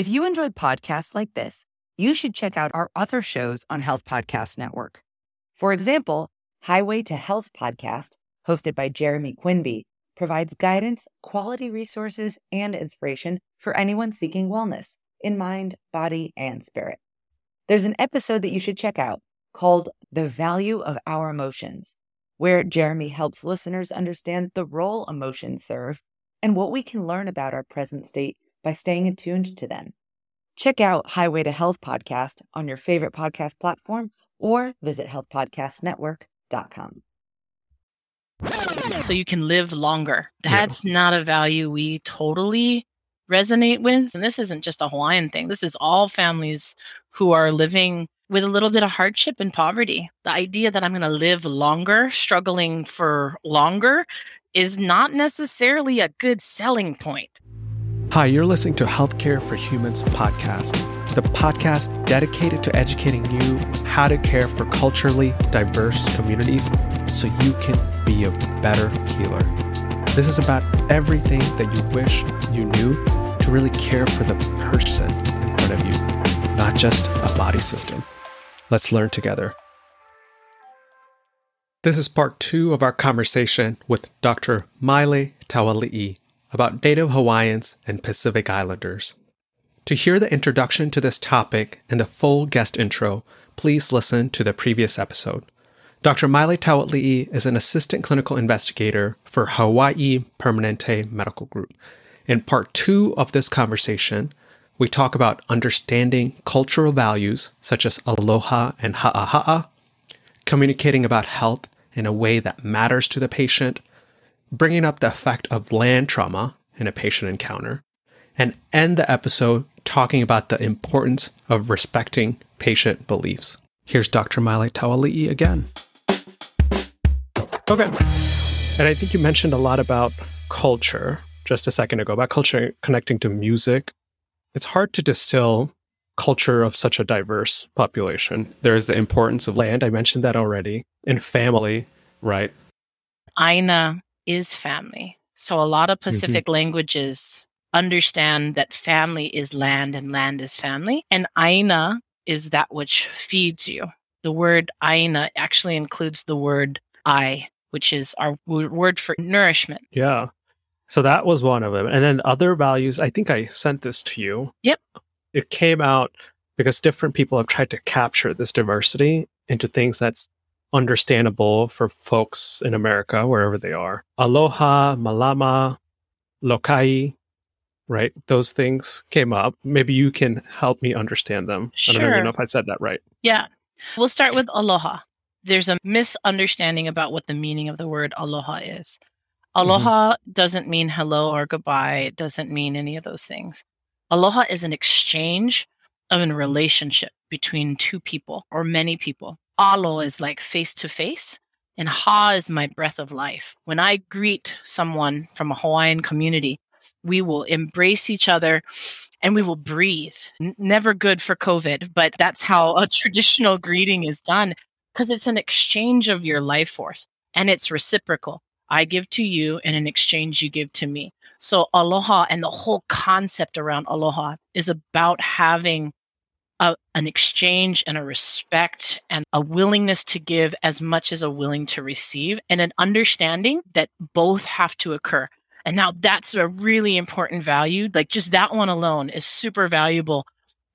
If you enjoyed podcasts like this, you should check out our other shows on Health Podcast Network. For example, Highway to Health podcast, hosted by Jeremy Quinby, provides guidance, quality resources, and inspiration for anyone seeking wellness in mind, body, and spirit. There's an episode that you should check out called The Value of Our Emotions, where Jeremy helps listeners understand the role emotions serve and what we can learn about our present state by staying attuned to them. Check out Highway to Health podcast on your favorite podcast platform or visit healthpodcastnetwork.com. So you can live longer. That's yeah. not a value we totally resonate with. And this isn't just a Hawaiian thing. This is all families who are living with a little bit of hardship and poverty. The idea that I'm going to live longer, struggling for longer, is not necessarily a good selling point. Hi, you're listening to Healthcare for Humans podcast, the podcast dedicated to educating you how to care for culturally diverse communities so you can be a better healer. This is about everything that you wish you knew to really care for the person in front of you, not just a body system. Let's learn together. This is part two of our conversation with Dr. Maile Tauali'i about Native Hawaiians and Pacific Islanders. To hear the introduction to this topic and the full guest intro, please listen to the previous episode. Dr. Maile Tauali'i is an assistant clinical investigator for Hawaii Permanente Medical Group. In part two of this conversation, we talk about understanding cultural values such as aloha and ha'aha'a, communicating about health in a way that matters to the patient, bringing up the effect of land trauma in a patient encounter, and end the episode talking about the importance of respecting patient beliefs. Here's Dr. Maile Tauali'i again. Okay. And I think you mentioned a lot about culture just a second ago, about culture connecting to music. It's hard to distill culture of such a diverse population. There's the importance of land. I mentioned that already. And family, right? Aina is family. So a lot of mm-hmm. Pacific mm-hmm. languages understand that family is land and land is family. And aina is that which feeds you. The word aina actually includes the word I, which is our word for nourishment. Yeah. So that was one of them. And then other values, I think I sent this to you. Yep. It came out because different people have tried to capture this diversity into things that's understandable for folks in America, wherever they are. Aloha, malama, lokahi, right? Those things came up. Maybe you can help me understand them. Sure. I don't even know if I said that right. Yeah. We'll start with aloha. There's a misunderstanding about what the meaning of the word aloha is. Mm-hmm. Aloha mm-hmm. doesn't mean hello or goodbye. It doesn't mean any of those things. Aloha is an exchange of a relationship between two people or many people alo is like face to face and ha is my breath of life. When I greet someone from a Hawaiian community, we will embrace each other and we will breathe. N- never good for COVID, but that's how a traditional greeting is done because it's an exchange of your life force and it's reciprocal. I give to you and in exchange you give to me. So aloha and the whole concept around aloha is about having a, an exchange and a respect and a willingness to give as much as a willing to receive and an understanding that both have to occur. And now that's a really important value. Like just that one alone is super valuable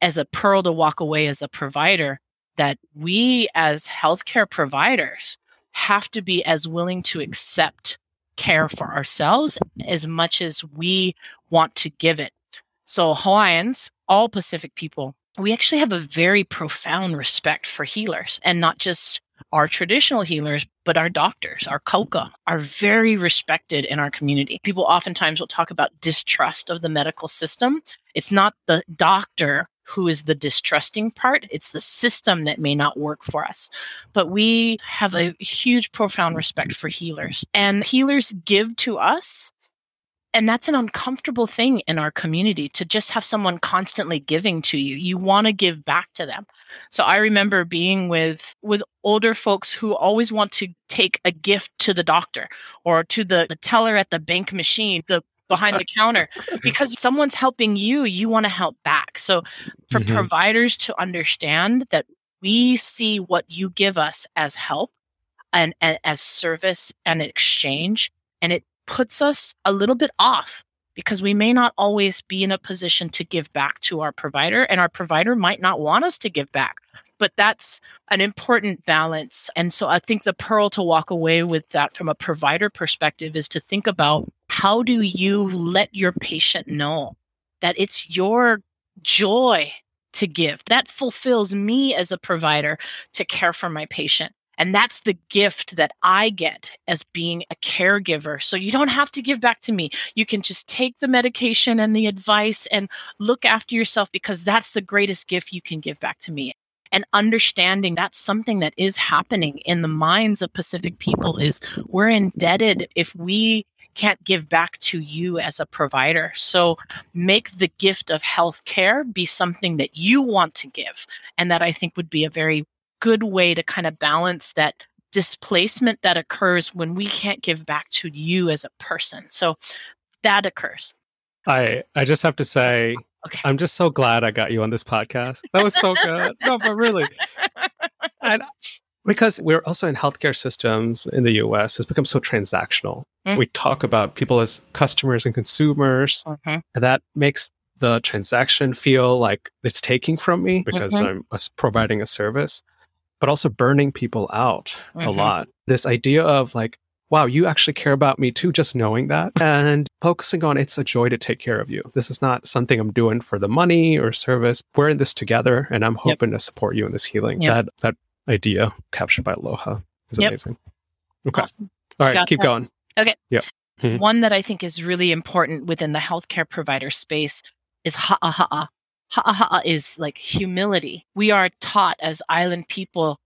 as a pearl to walk away as a provider that we as healthcare providers have to be as willing to accept care for ourselves as much as we want to give it. So Hawaiians, all Pacific people we actually have a very profound respect for healers and not just our traditional healers, but our doctors, our kauka are very respected in our community. People oftentimes will talk about distrust of the medical system. It's not the doctor who is the distrusting part. It's the system that may not work for us. But we have a huge, profound respect for healers and healers give to us and that's an uncomfortable thing in our community to just have someone constantly giving to you you want to give back to them so i remember being with with older folks who always want to take a gift to the doctor or to the, the teller at the bank machine the behind the counter because someone's helping you, you want to help back. So for Mhm. providers to understand that we see what you give us as help and, and as service and exchange, and it puts us a little bit off because we may not always be in a position to give back to our provider, and our provider might not want us to give back. But that's an important balance. And so I think the pearl to walk away with that from a provider perspective is to think about how do you let your patient know that it's your joy to give? That fulfills me as a provider to care for my patient. And that's the gift that I get as being a caregiver. So you don't have to give back to me. You can just take the medication and the advice and look after yourself because that's the greatest gift you can give back to me. And understanding that's something that is happening in the minds of Pacific people is we're indebted if we can't give back to you as a provider. So make the gift of healthcare be something that you want to give. And that I think would be a very good way to kind of balance that displacement that occurs when we can't give back to you as a person. So that occurs. I I just have to say Okay. I'm just so glad I got you on this podcast. That was so good. no, but really. And because we're also in healthcare systems in the US, it's become so transactional. Mm. We talk about people as customers and consumers, Mhm. and that makes the transaction feel like it's taking from me because Mhm. I'm providing a service, but also burning people out a Mhm. lot. This idea of like, wow, you actually care about me too, just knowing that. And focusing on it's a joy to take care of you. This is not something I'm doing for the money or service. We're in this together and I'm hoping to support you in this healing. Yep. That that idea captured by Aloha is Yep. amazing. Okay. Awesome. All right, Got keep that. going. Mhm. One that I think is really important within the healthcare provider space is ha'a ha'a. Ha'a ha'a is like humility. We are taught as island people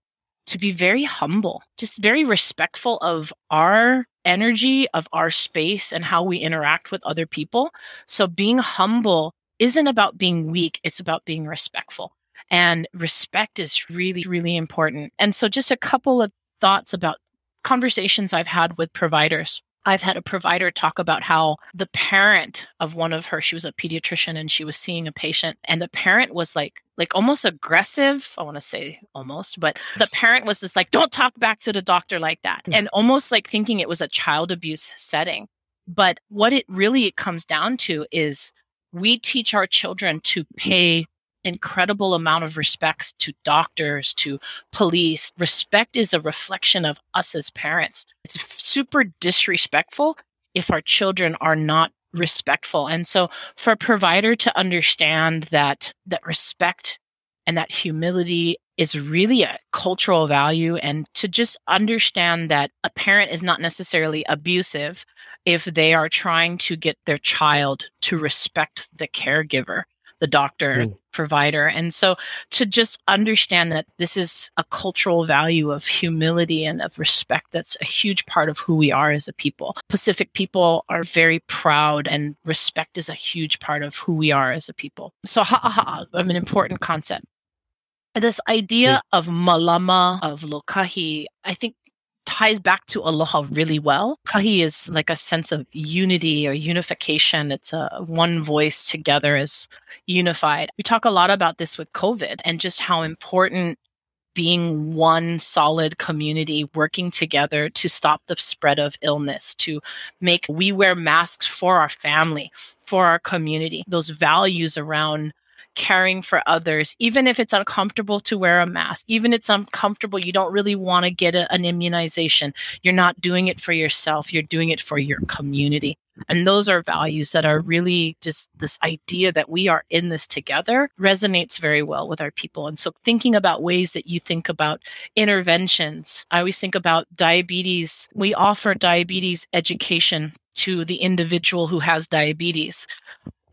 to be very humble, just very respectful of our energy, of our space, and how we interact with other people. So being humble isn't about being weak, it's about being respectful. And respect is really, really important. And so, just a couple of thoughts about conversations I've had with providers. I've had a provider talk about how the parent of one of her, she was a pediatrician and she was seeing a patient, and the parent was like, like almost aggressive. I want to say almost, but the parent was just like, don't talk back to the doctor like that. Hmm. And almost like thinking it was a child abuse setting. But what it really comes down to is we teach our children to pay incredible amount of respects to doctors to police. Respect is a reflection of us as parents. It's super disrespectful if our children are not respectful. And so for a provider to understand that that respect and that humility is really a cultural value and to just understand that a parent is not necessarily abusive if they are trying to get their child to respect the caregiver the doctor Mm. provider. And so to just understand that this is a cultural value of humility and of respect that's a huge part of who we are as a people. Pacific people are very proud and respect is a huge part of who we are as a people. So ha ha'a of an important concept. This idea of malama of lokahi i think ties back to aloha really well. Kahi is like a sense of unity or unification. It's a one voice together is unified. We talk a lot about this with COVID and just how important being one solid community working together to stop the spread of illness to make we wear masks for our family for our community those values around caring for others, even if it's uncomfortable to wear a mask, even if it's uncomfortable, you don't really want to get a, an immunization. You're not doing it for yourself, you're doing it for your community. And those are values that are really just this idea that we are in this together resonates very well with our people. And so thinking about ways that you think about interventions, I always think about diabetes. We offer diabetes education to the individual who has diabetes.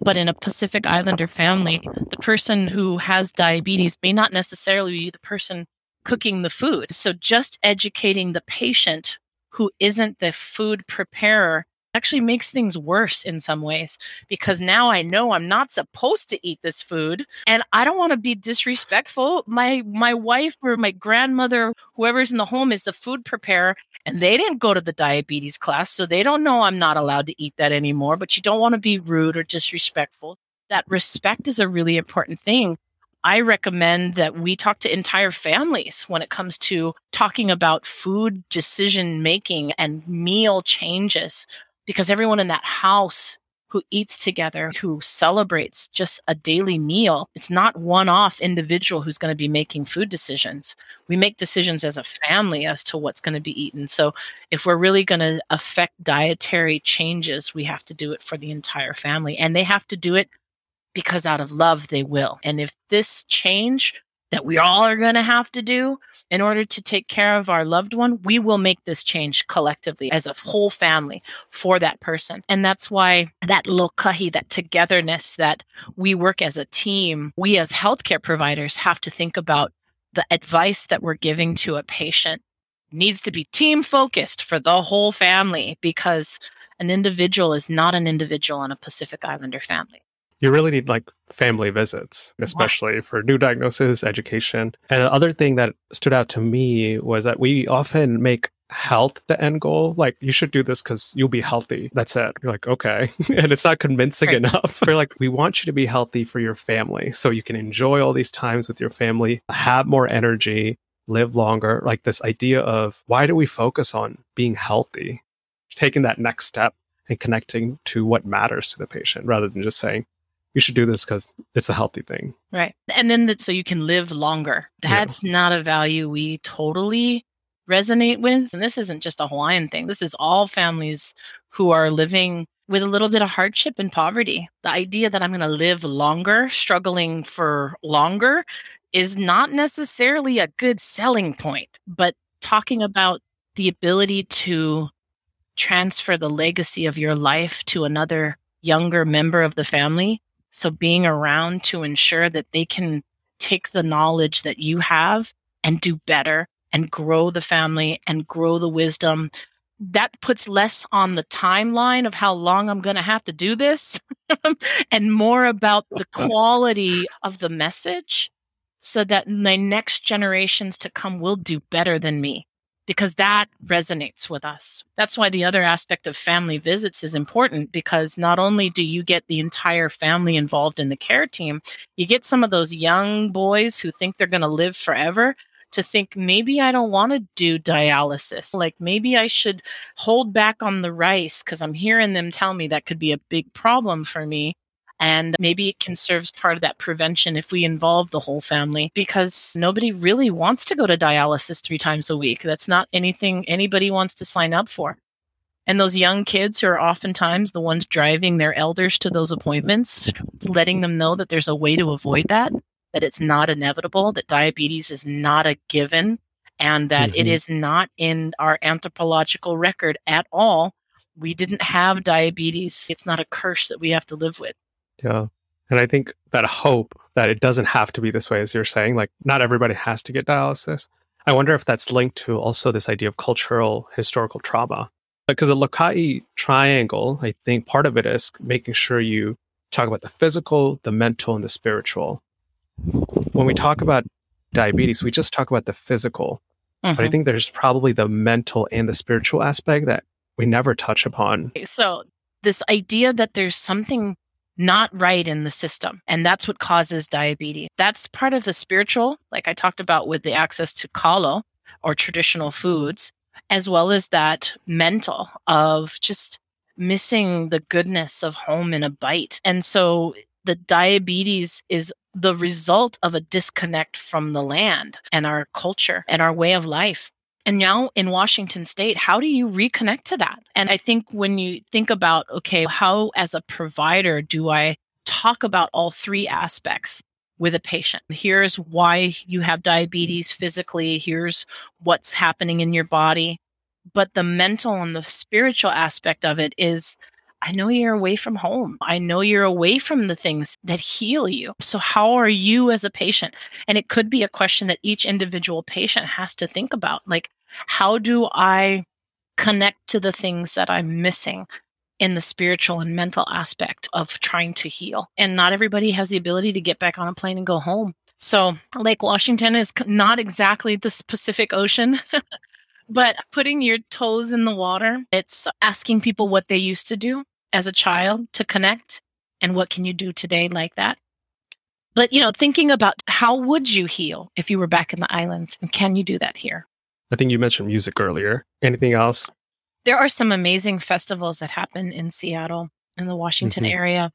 But in a Pacific Islander family, the person who has diabetes may not necessarily be the person cooking the food. So just educating the patient who isn't the food preparer actually makes things worse in some ways because now I know I'm not supposed to eat this food and I don't want to be disrespectful. My my wife or my grandmother, whoever's in the home is the food preparer and they didn't go to the diabetes class, so they don't know I'm not allowed to eat that anymore, but you don't want to be rude or disrespectful. That respect is a really important thing. I recommend that we talk to entire families when it comes to talking about food decision making and meal changes because everyone in that house who eats together, who celebrates just a daily meal. It's not one off individual who's going to be making food decisions. We make decisions as a family as to what's going to be eaten. So if we're really going to affect dietary changes, we have to do it for the entire family. And they have to do it because out of love they will. And if this change that we all are going to have to do in order to take care of our loved one, we will make this change collectively as a whole family for that person. And that's why that lokahi, that togetherness, that we work as a team, we as healthcare providers have to think about the advice that we're giving to a patient needs to be team focused for the whole family because an individual is not an individual in a Pacific Islander family you really need like family visits, especially wow. for new diagnosis, education. And the other thing that stood out to me was that we often make health the end goal. Like, you should do this because you'll be healthy. That's it. You're like, okay. and it's not convincing right. enough. We're like, we want you to be healthy for your family so you can enjoy all these times with your family, have more energy, live longer. Like, this idea of why do we focus on being healthy? Taking that next step and connecting to what matters to the patient rather than just saying, you should do this because it's a healthy thing. Right. And then that so you can live longer. That's yeah. not a value we totally resonate with. And this isn't just a Hawaiian thing. This is all families who are living with a little bit of hardship and poverty. The idea that I'm going to live longer, struggling for longer, is not necessarily a good selling point. But talking about the ability to transfer the legacy of your life to another younger member of the family so being around to ensure that they can take the knowledge that you have and do better and grow the family and grow the wisdom that puts less on the timeline of how long I'm going to have to do this and more about the quality of the message so that my next generations to come will do better than me because that resonates with us. That's why the other aspect of family visits is important because not only do you get the entire family involved in the care team, you get some of those young boys who think they're going to live forever to think maybe I don't want to do dialysis. Like maybe I should hold back on the rice because I'm hearing them tell me that could be a big problem for me. And maybe it can serve as part of that prevention if we involve the whole family because nobody really wants to go to dialysis three times a week. That's not anything anybody wants to sign up for. And those young kids who are oftentimes the ones driving their elders to those appointments, letting them know that there's a way to avoid that, that it's not inevitable, that diabetes is not a given, and that mm-hmm. it is not in our anthropological record at all. We didn't have diabetes. It's not a curse that we have to live with. Yeah. And I think that hope that it doesn't have to be this way, as you're saying, like not everybody has to get dialysis. I wonder if that's linked to also this idea of cultural historical trauma. Because the Lokahi triangle, I think part of it is making sure you talk about the physical, the mental, and the spiritual. When we talk about diabetes, we just talk about the physical. Mm-hmm. But I mm-hmm. think there's probably the mental and the spiritual aspect that we never touch upon. So, this idea that there's something not right in the system. And that's what causes diabetes. That's part of the spiritual, like I talked about with the access to kalo or traditional foods, as well as that mental of just missing the goodness of home in a bite. And so the diabetes is the result of a disconnect from the land and our culture and our way of life. And now in Washington state, how do you reconnect to that? And I think when you think about, okay, how as a provider do I talk about all three aspects with a patient? Here's why you have diabetes physically, here's what's happening in your body. But the mental and the spiritual aspect of it is I know you're away from home. I know you're away from the things that heal you. So, how are you as a patient? And it could be a question that each individual patient has to think about. Like, how do I connect to the things that I'm missing in the spiritual and mental aspect of trying to heal? And not everybody has the ability to get back on a plane and go home. So, Lake Washington is not exactly the Pacific Ocean. But putting your toes in the water, it's asking people what they used to do as a child to connect and what can you do today like that. But, you know, thinking about how would you heal if you were back in the islands and can you do that here? I think you mentioned music earlier. Anything else? There are some amazing festivals that happen in Seattle in the Washington mm-hmm. area.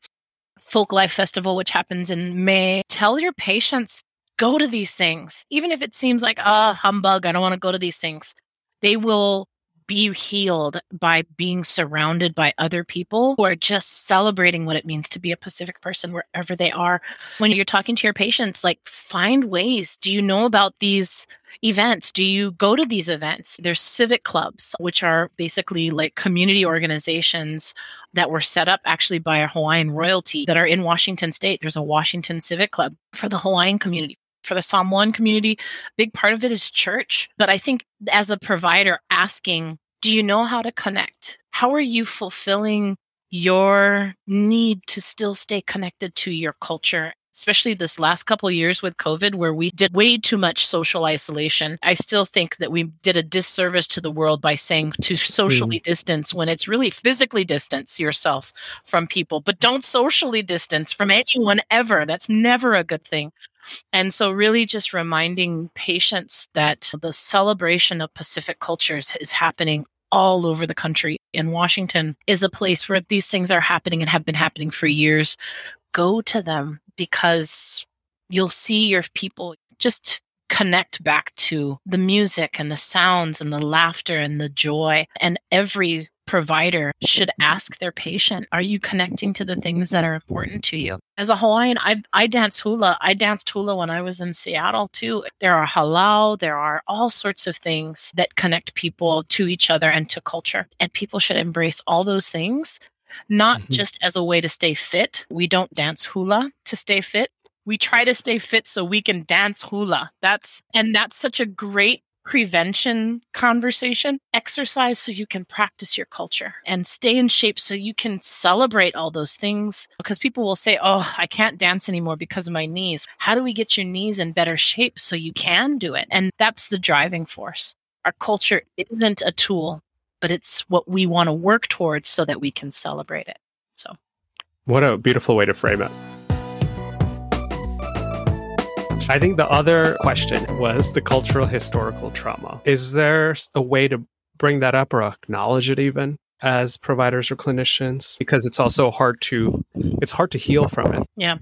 Folk Life Festival, which happens in May. Tell your patients, go to these things. Even if it seems like, ah, oh, humbug, I don't want to go to these things. They will be healed by being surrounded by other people who are just celebrating what it means to be a Pacific person wherever they are. When you're talking to your patients, like find ways. Do you know about these events? Do you go to these events? There's civic clubs, which are basically like community organizations that were set up actually by a Hawaiian royalty that are in Washington state. There's a Washington Civic Club for the Hawaiian community for the Samoan community, big part of it is church. But I think as a provider, asking, do you know how to connect? How are you fulfilling your need to still stay connected to your culture? Especially this last couple years with COVID, where we did way too much social isolation. I still think that we did a disservice to the world by saying to socially mm. distance when it's really physically distance yourself from people, but don't socially distance from anyone ever. That's never a good thing. And so, really, just reminding patients that the celebration of Pacific cultures is happening all over the country. And Washington is a place where these things are happening and have been happening for years. Go to them because you'll see your people just connect back to the music and the sounds and the laughter and the joy and every provider should ask their patient, are you connecting to the things that are important to you? As a Hawaiian, I, I dance hula. I danced hula when I was in Seattle too. There are halau, there are all sorts of things that connect people to each other and to culture. And people should embrace all those things, not mm-hmm. just as a way to stay fit. We don't dance hula to stay fit. We try to stay fit so we can dance hula. That's and that's such a great prevention conversation. Exercise so you can practice your culture and stay in shape so you can celebrate all those things. Because people will say, Oh, I can't dance anymore because of my knees. How do we get your knees in better shape so you can do it? And that's the driving force. Our culture isn't a tool, but it's what we want to work towards so that we can celebrate it. So, what a beautiful way to frame it. I think the other question was the cultural historical trauma. Is there a way to bring that up or acknowledge it even as providers or clinicians? Because it's also hard to it's hard to heal from it. Yeah.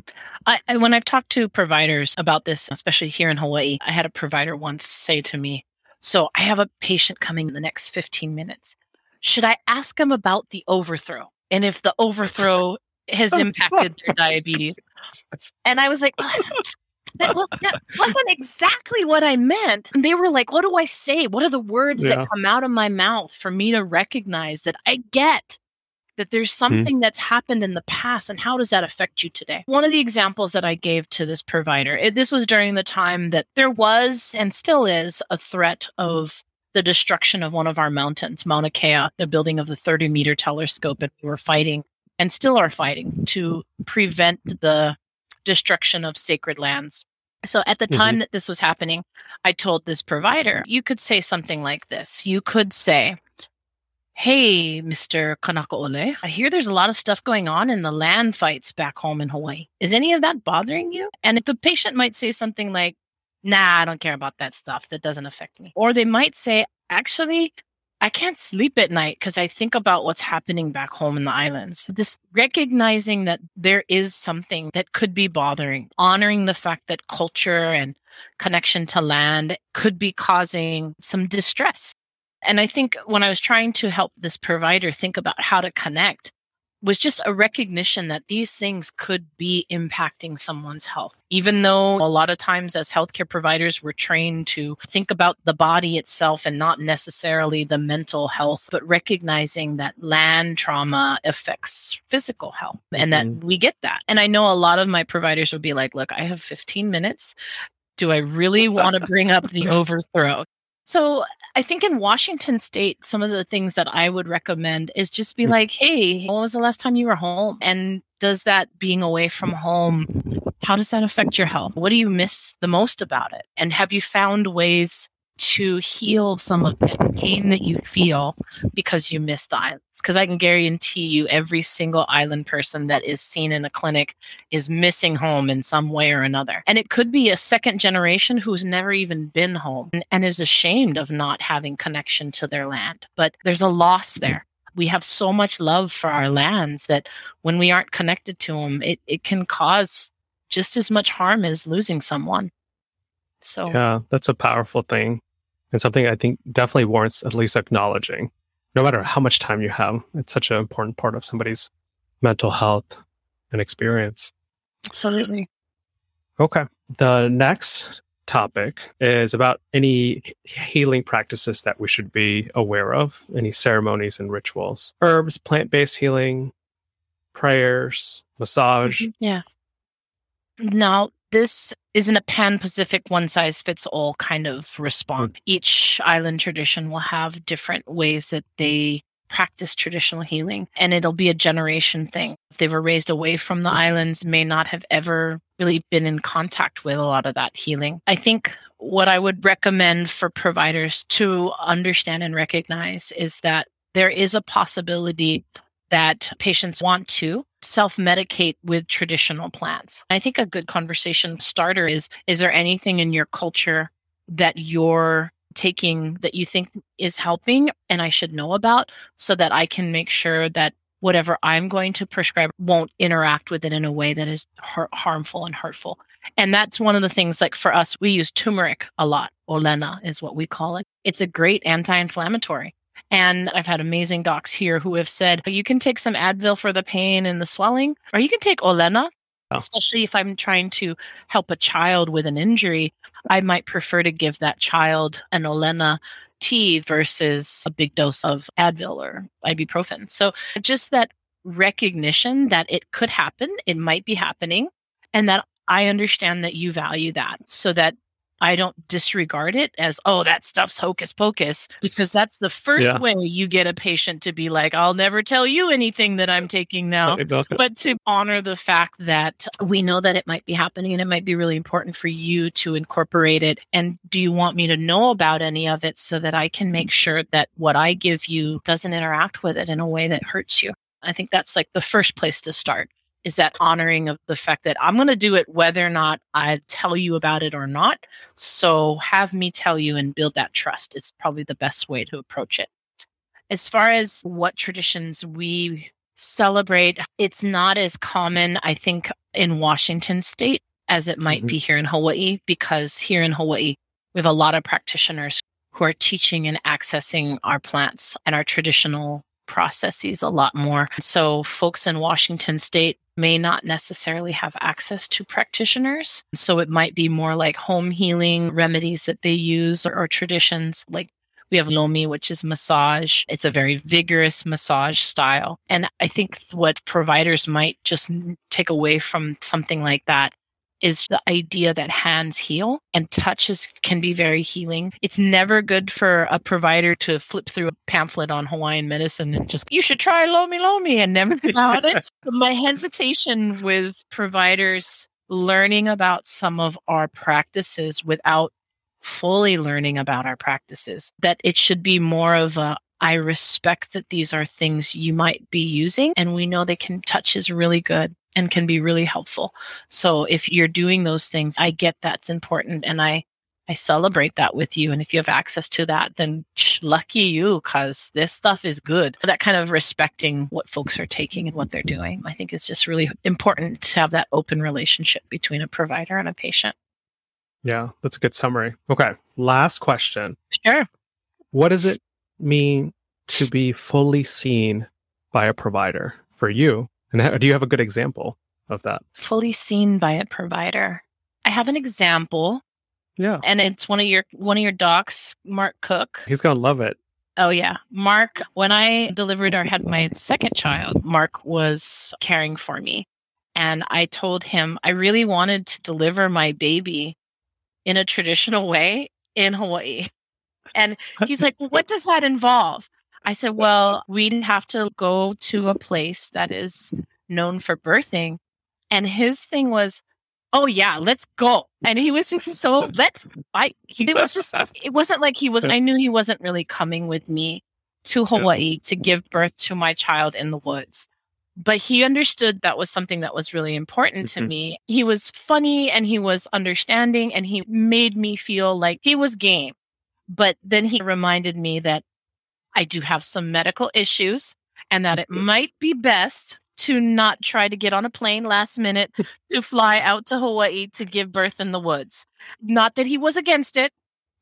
I, I, when i've talked to providers about this especially here in hawaii i had a provider once say to me so i have a patient coming in the next 15 minutes. Should i ask him about the overthrow and if the overthrow has oh, impacted their diabetes? And i was like that, well, that wasn't exactly what I meant. And they were like, what do I say? What are the words yeah. that come out of my mouth for me to recognize that I get that there's hmm. something mm. that's happened in the past and how does that affect you today? One of the examples that I gave to this provider, it, this was during the time that there was and still is a threat of the destruction of one of our mountains, Mauna Kea, the building of the 30 meter telescope. And we were fighting and still are fighting to prevent the destruction of sacred lands. So at the time mm-hmm. that this was happening, I told this provider, you could say something like this. You could say, Hey, Mr. Kanakaole, I hear there's a lot of stuff going on in the land fights back home in Hawaii. Is any of that bothering you? And if the patient might say something like, Nah, I don't care about that stuff. That doesn't affect me. Or they might say, Actually, I can't sleep at night because I think about what's happening back home in the islands. This recognizing that there is something that could be bothering, honoring the fact that culture and connection to land could be causing some distress. And I think when I was trying to help this provider think about how to connect, was just a recognition that these things could be impacting someone's health. Even though a lot of times as healthcare providers, we're trained to think about the body itself and not necessarily the mental health, but recognizing that land trauma affects physical health and that mm-hmm. we get that. And I know a lot of my providers would be like, look, I have 15 minutes. Do I really want to bring up the overthrow? So I think in Washington state, some of the things that I would recommend is just be mm. like, hey, when was the last time you were home? And does that being away from home, how does that affect your health? What do you miss the most about it? And have you found ways to heal some of the pain that you feel because you miss the islands. Because I can guarantee you, every single island person that is seen in a clinic is missing home in some way or another. And it could be a second generation who's never even been home and, and is ashamed of not having connection to their land. But there's a loss there we have so much love for our lands that when we aren't connected to them, it, it can cause just as much harm as losing someone. So, yeah, that's a powerful thing and something I think definitely warrants at least acknowledging, no matter how much time you have. It's such an important part of somebody's mental health and experience. Absolutely. Okay. The next topic is about any healing practices that we should be aware of, any ceremonies and rituals, herbs, plant based healing, prayers, massage. Mm-hmm. Yeah. Now, this isn't a pan Pacific one size fits all kind of response. Mm. Each island tradition will have different ways that they practice traditional healing and it'll be a generation thing. If they were raised away from the islands, may not have ever really been in contact with a lot of that healing. I think what I would recommend for providers to understand and recognize is that there is a possibility that patients want to self medicate with traditional plants. I think a good conversation starter is Is there anything in your culture that you're taking that you think is helping and I should know about so that I can make sure that whatever I'm going to prescribe won't interact with it in a way that is har- harmful and hurtful. And that's one of the things like for us, we use turmeric a lot. Olena is what we call it. It's a great anti inflammatory. And I've had amazing docs here who have said, you can take some Advil for the pain and the swelling, or you can take Olena, oh. especially if I'm trying to help a child with an injury. I might prefer to give that child an Olena tea versus a big dose of Advil or ibuprofen. So just that recognition that it could happen, it might be happening, and that I understand that you value that so that I don't disregard it as, oh, that stuff's hocus pocus, because that's the first yeah. way you get a patient to be like, I'll never tell you anything that I'm taking now. But to honor the fact that we know that it might be happening and it might be really important for you to incorporate it. And do you want me to know about any of it so that I can make sure that what I give you doesn't interact with it in a way that hurts you? I think that's like the first place to start is that honoring of the fact that I'm going to do it whether or not I tell you about it or not. So have me tell you and build that trust. It's probably the best way to approach it. As far as what traditions we celebrate, it's not as common, I think, in Washington state as it might mm-hmm. be here in Hawaii, because here in Hawaii, we have a lot of practitioners who are teaching and accessing our plants and our traditional processes a lot more. So, folks in Washington state may not necessarily have access to practitioners. So, it might be more like home healing remedies that they use or, or traditions like we have Lomi, which is massage. It's a very vigorous massage style. And I think what providers might just take away from something like that is the idea that hands heal and touches can be very healing. It's never good for a provider to flip through a pamphlet on Hawaiian medicine and just, you should try Lomi Lomi and never about it. My hesitation with providers learning about some of our practices without fully learning about our practices, that it should be more of a, I respect that these are things you might be using and we know they can touch is really good and can be really helpful. So if you're doing those things, I get that's important and I I celebrate that with you. And if you have access to that, then lucky you, because this stuff is good. That kind of respecting what folks are taking and what they're doing, I think is just really important to have that open relationship between a provider and a patient. Yeah, that's a good summary. Okay. Last question. Sure. What does it mean to be fully seen by a provider for you and how, do you have a good example of that? Fully seen by a provider. I have an example. Yeah. And it's one of your one of your docs, Mark Cook. He's gonna love it. Oh yeah. Mark, when I delivered or had my second child, Mark was caring for me. And I told him I really wanted to deliver my baby in a traditional way in Hawaii. And he's like, well, what does that involve? I said, well, we'd have to go to a place that is known for birthing. And his thing was, oh yeah, let's go. And he was so let's I he was just it wasn't like he was I knew he wasn't really coming with me to Hawaii to give birth to my child in the woods. But he understood that was something that was really important to Mhm. me. He was funny and he was understanding and he made me feel like he was game. But then he reminded me that I do have some medical issues and that it might be best to not try to get on a plane last minute to fly out to Hawaii to give birth in the woods. Not that he was against it.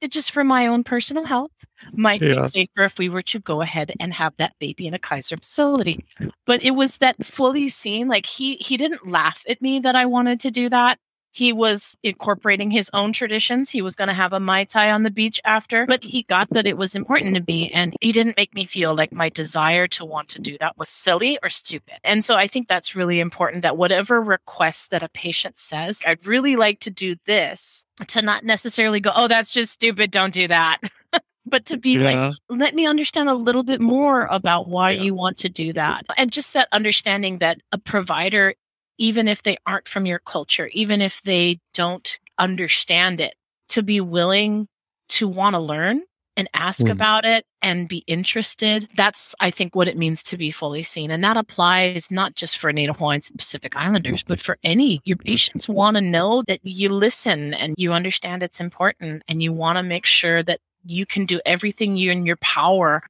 It just for my own personal health might Yeah. be safer if we were to go ahead and have that baby in a Kaiser facility. But it was that fully seen, like he he didn't laugh at me that I wanted to do that. He was incorporating his own traditions. He was going to have a Mai Tai on the beach after, but he got that it was important to me. And he didn't make me feel like my desire to want to do that was silly or stupid. And so I think that's really important that whatever request that a patient says, I'd really like to do this, to not necessarily go, oh, that's just stupid. Don't do that. but to be like, let me understand a little bit more about why Yeah. you want to do that. And just that understanding that a provider, even if they aren't from your culture, even if they don't understand it, to be willing to want to learn and ask Mm. about it and be interested. That's, I think, what it means to be fully seen. And that applies not just for Native Hawaiians and Pacific Islanders, but for any. Your patients want to know that you listen and you understand it's important and you want to make sure that you can do everything you in your power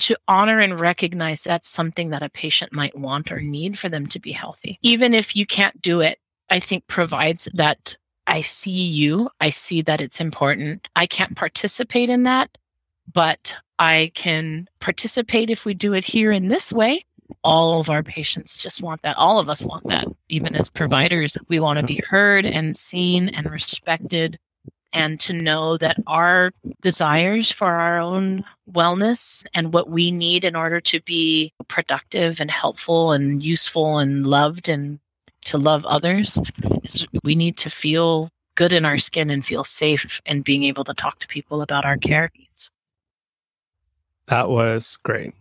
to honor and recognize that's something that a patient might want or need for them to be healthy. Even if you can't do it, I think provides that I see you, I see that it's important. I can't participate in that, but I can participate if we do it here in this way. All of our patients just want that. All of us want that. Even as providers, we want to be heard and seen and respected and to know that our desires for our own wellness and what we need in order to be productive and helpful and useful and loved and to love others is we need to feel good in our skin and feel safe and being able to talk to people about our care needs. That was great.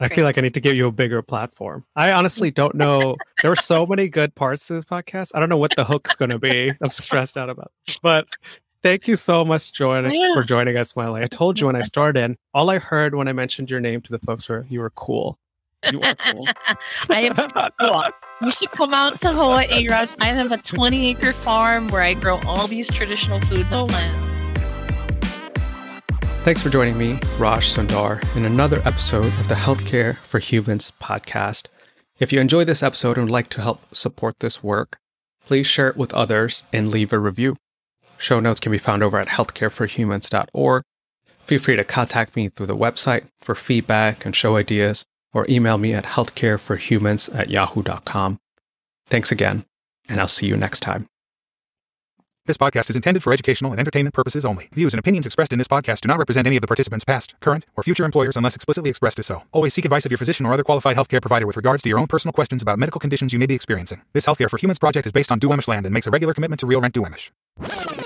I Great. feel like I need to give you a bigger platform. I honestly don't know. There were so many good parts to this podcast. I don't know what the hook's going to be. I'm stressed out about it. But thank you so much joining, Yeah. for joining us, Maile. I told you when I started, all I heard when I mentioned your name to the folks were, you were cool. You are cool. I am cool. You should come out to Hawaii, Raj. I have a 20 acre farm where I grow all these traditional foods on land. Thanks for joining me, Raj Sundar, in another episode of the Healthcare for Humans podcast. If you enjoyed this episode and would like to help support this work, please share it with others and leave a review. Show notes can be found over at healthcareforhumans.org. Feel free to contact me through the website for feedback and show ideas, or email me at healthcareforhumans at yahoo.com. Thanks again, and I'll see you next time. This podcast is intended for educational and entertainment purposes only. Views and opinions expressed in this podcast do not represent any of the participants' past, current, or future employers unless explicitly expressed as so. Always seek advice of your physician or other qualified healthcare provider with regards to your own personal questions about medical conditions you may be experiencing. This Healthcare for Humans project is based on Duwamish land and makes a regular commitment to real rent Duwamish.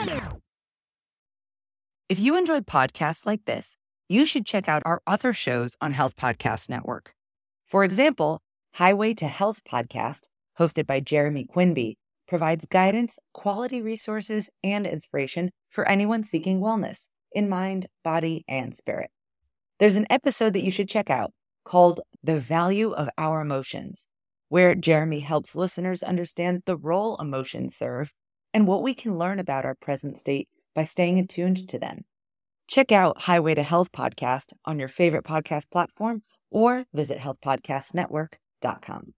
If you enjoyed podcasts like this, you should check out our other shows on Health Podcast Network. For example, Highway to Health podcast, hosted by Jeremy Quinby, provides guidance, quality resources, and inspiration for anyone seeking wellness in mind, body, and spirit. There's an episode that you should check out called The Value of Our Emotions, where Jeremy helps listeners understand the role emotions serve and what we can learn about our present state by staying attuned to them. Check out Highway to Health podcast on your favorite podcast platform or visit healthpodcastnetwork.com.